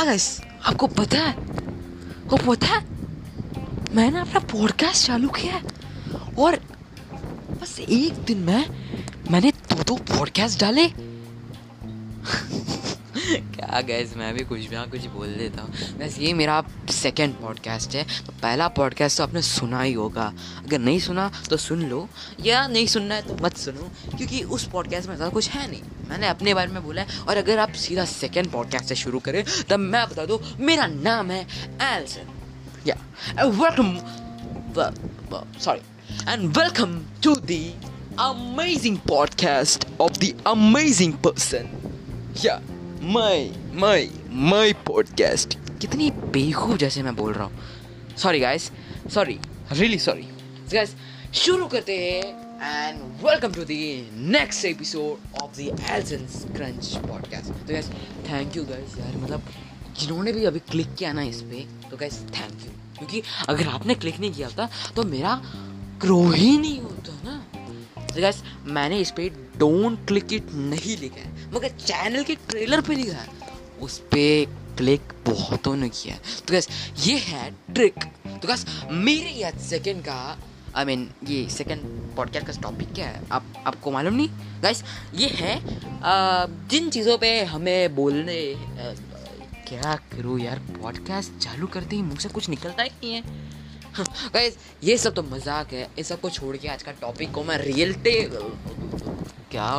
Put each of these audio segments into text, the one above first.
क्या गैस आपको पता है? वो पता है? मैंने अपना पॉडकास्ट चालू किया है। और बस एक दिन में मैंने दो दो पॉडकास्ट डाले। क्या गैस मैं भी कुछ भी हाँ कुछ बोल देता हूँ। बस ये मेरा सेकेंड पॉडकास्ट है। तो पहला पॉडकास्ट तो आपने सुना ही होगा। अगर नहीं सुना तो सुन लो। या नहीं सुनना है तो मत सुनो। क्योंकि उस पॉडकास्ट में ज़्यादा कुछ है नहीं। मैंने अपने बारे में बोला है। और अगर आप सीधा सेकेंड पॉडकास्ट से शुरू करें तब मैं बता दूँ मेरा नाम है एल्सन या welcome sorry and welcome to the amazing podcast of the amazing person. Yeah, my my my podcast. कितनी बेखूब जैसे मैं बोल रहा हूँ। Sorry guys sorry really sorry guys शुरू करते हैं and welcome to the next episode of the Elson's crunch podcast तो गाइस थैंक यू गाइस यार मतलब जिन्होंने भी अभी क्लिक किया ना इस पे तो गाइस थैंक यू क्योंकि अगर आपने क्लिक नहीं किया होता तो मेरा ग्रो ही नहीं होता ना। तो गैस मैंने इस पर डोंट क्लिक इट नहीं लिखा है। मगर चैनल के ट्रेलर पे लिखा है। उस पर क्लिक बहुतों ने किया है। तो गैस ये है ट्रिक तो गैस मेरे ये सेकंड का आई I मीन mean, ये सेकंड पॉडकास्ट का टॉपिक क्या है? आप आपको मालूम नहीं? गैस ये है जिन चीज़ों पे हमें बोलने क्या करूँ यार पॉडकास्ट चालू करते ही मुझसे कुछ निकलता ही नहीं है। गाइस ये सब तो मज़ाक है। इस सबको छोड़ के आज का टॉपिक को मैं रियलटे क्या?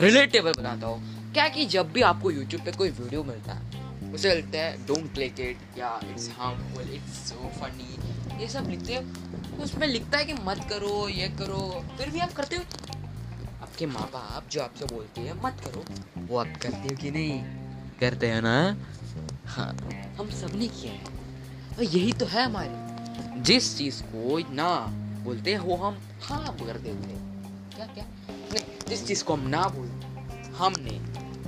रिलेटेबल बनाता हूँ। क्या कि जब भी आपको यूट्यूब पे कोई वीडियो मिलता है, उसे लगता है डोंट क्लिक इट या it's harmful it's so funny ये सब लिखते हैं। उसमें लिखता है कि मत करो, ये करो, फिर भी आप करते हो। आपके माँ बाप जो आपसे बोलते हैं, मत करो। वो आप करते हो कि नहीं? करते हैं ना? हाँ। हम सबने किया है। और यही तो है हमारे जिस चीज़ को ना बोलते वो हम हाँ कर देते क्या क्या? नहीं, जिस चीज़ को हम ना बोलते हमने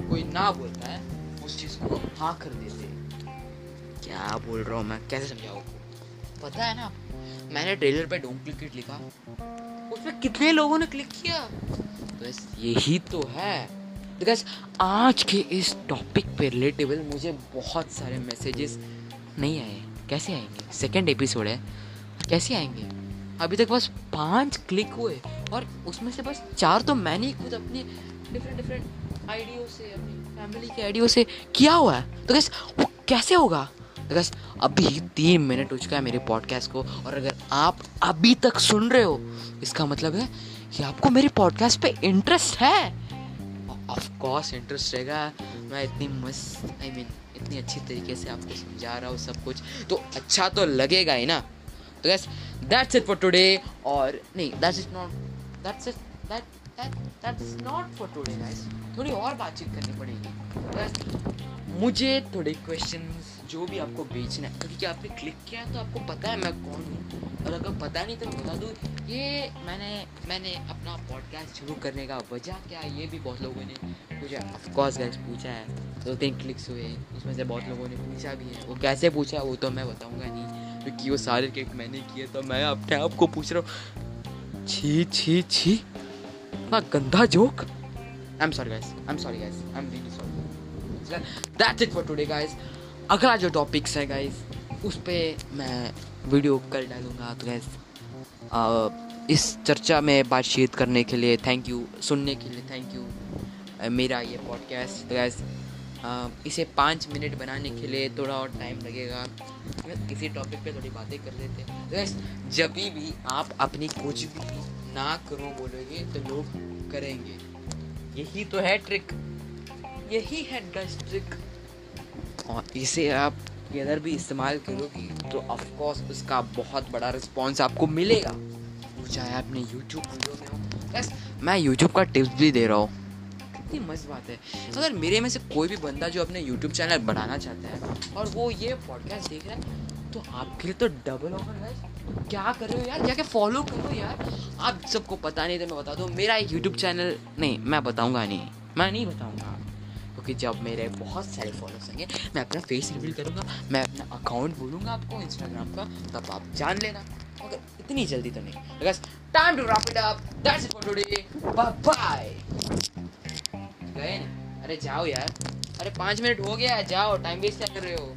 कोई ना बोलता है, उस चीज़ को हम हाँ कर देते क्या बोल रहा हूँ मैं? कैसे समझाऊ? पता है ना, मैंने ट्रेलर पे डोंट क्लिक इट लिखा। उसमें कितने लोगों ने क्लिक किया? बस यही तो है। बिकॉज़ आज के इस टॉपिक पे रिलेटेबल मुझे बहुत सारे मैसेजेस नहीं आए। कैसे आएँगे? सेकेंड एपिसोड है। कैसे आएँगे? अभी तक बस पाँच क्लिक हुए और उसमें से बस चार तो मैंने ही खुद अपने डिफरेंट डिफरेंट आइडियो से, अपनी फैमिली के आइडियो से किया हुआ है। तो गैस वो कैसे होगा? तो गैस अभी तीन मिनट हो चुका है मेरे पॉडकास्ट को और अगर आप अभी तक सुन रहे हो, इसका मतलब है कि आपको मेरे पॉडकास्ट पे इंटरेस्ट है। ऑफ़ कोर्स इंटरेस्ट रहेगा। मैं इतनी मस्त आई मीन इतनी अच्छी तरीके से आपको समझा रहा हूँ सब कुछ। तो अच्छा तो लगेगा ही ना। तो guys that's it for today और नहीं that's it not that's it that that that's not for today guys थोड़ी और बातचीत करनी पड़ेगी। मुझे थोड़े क्वेश्चन जो भी आपको बेचना है, क्योंकि आपने क्लिक किया है तो आपको पता है मैं कौन हूँ। और अगर पता नहीं तो मैं बता दूँ, ये मैंने मैंने अपना पॉडकास्ट शुरू करने का वजह क्या है, ये भी बहुत लोगों ने मुझे ऑफकोर्स गैस पूछा है। दो तीन क्लिक्स हुए उसमें से बहुत लोगों ने पूछा भी है। वो कैसे पूछा, वो तो मैं बताऊँगा नहीं, क्योंकि वो सारे क्लिक मैंने किए तो मैं अपने आप को पूछ रहा हूँ। छी छी छी ना गंदा joke I am sorry guys I am sorry guys I am really sorry that's it for today guys अगला जो टॉपिक्स है गाइस उस पर मैं वीडियो कल डालूँगा तो गैस इस चर्चा में बातचीत करने के लिए थैंक यू सुनने के लिए थैंक यू मेरा ये पॉडकास्ट तो इसे पाँच मिनट बनाने के लिए थोड़ा और टाइम लगेगा। इसी टॉपिक पे थोड़ी बातें कर लेते हैं। तो जब भी आप अपनी कुछ भी ना करो बोलोगे तो लोग करेंगे। यही तो है ट्रिक यही है डस्ट ट्रिक और इसे आप अगर भी इस्तेमाल करोगे तो ऑफकोर्स उसका बहुत बड़ा रिस्पॉन्स आपको मिलेगा। वो चाहे आपने यूट्यूब वीडियो में हो। बस मैं यूट्यूब का टिप्स भी दे रहा हूँ। कितनी मस्त बात है। अगर मेरे में से कोई भी बंदा जो अपने यूट्यूब चैनल बनाना चाहता है और वो ये पॉडकास्ट देख रहा है तो आपके लिए तो डबल ऑफ़र है। तो क्या कर रहे हो यार? जाके फॉलो करो यार। आप सबको पता नहीं तो मैं बता दूँ, मेरा एक यूट्यूब चैनल नहीं, मैं बताऊँगा नहीं। मैं नहीं बताऊँगा। क्योंकि जब मेरे बहुत सारे फॉलोअर्स होंगे, मैं अपना फेस रिवील करूँगा, मैं अपना अकाउंट बोलूँगा आपको इंस्टाग्राम का, तब आप जान लेना। मगर इतनी जल्दी तो नहीं। Time to wrap it up that's it for today bye bye अरे जाओ यार। अरे पाँच मिनट हो गया जाओ टाइम वेस्ट क्या कर रहे हो।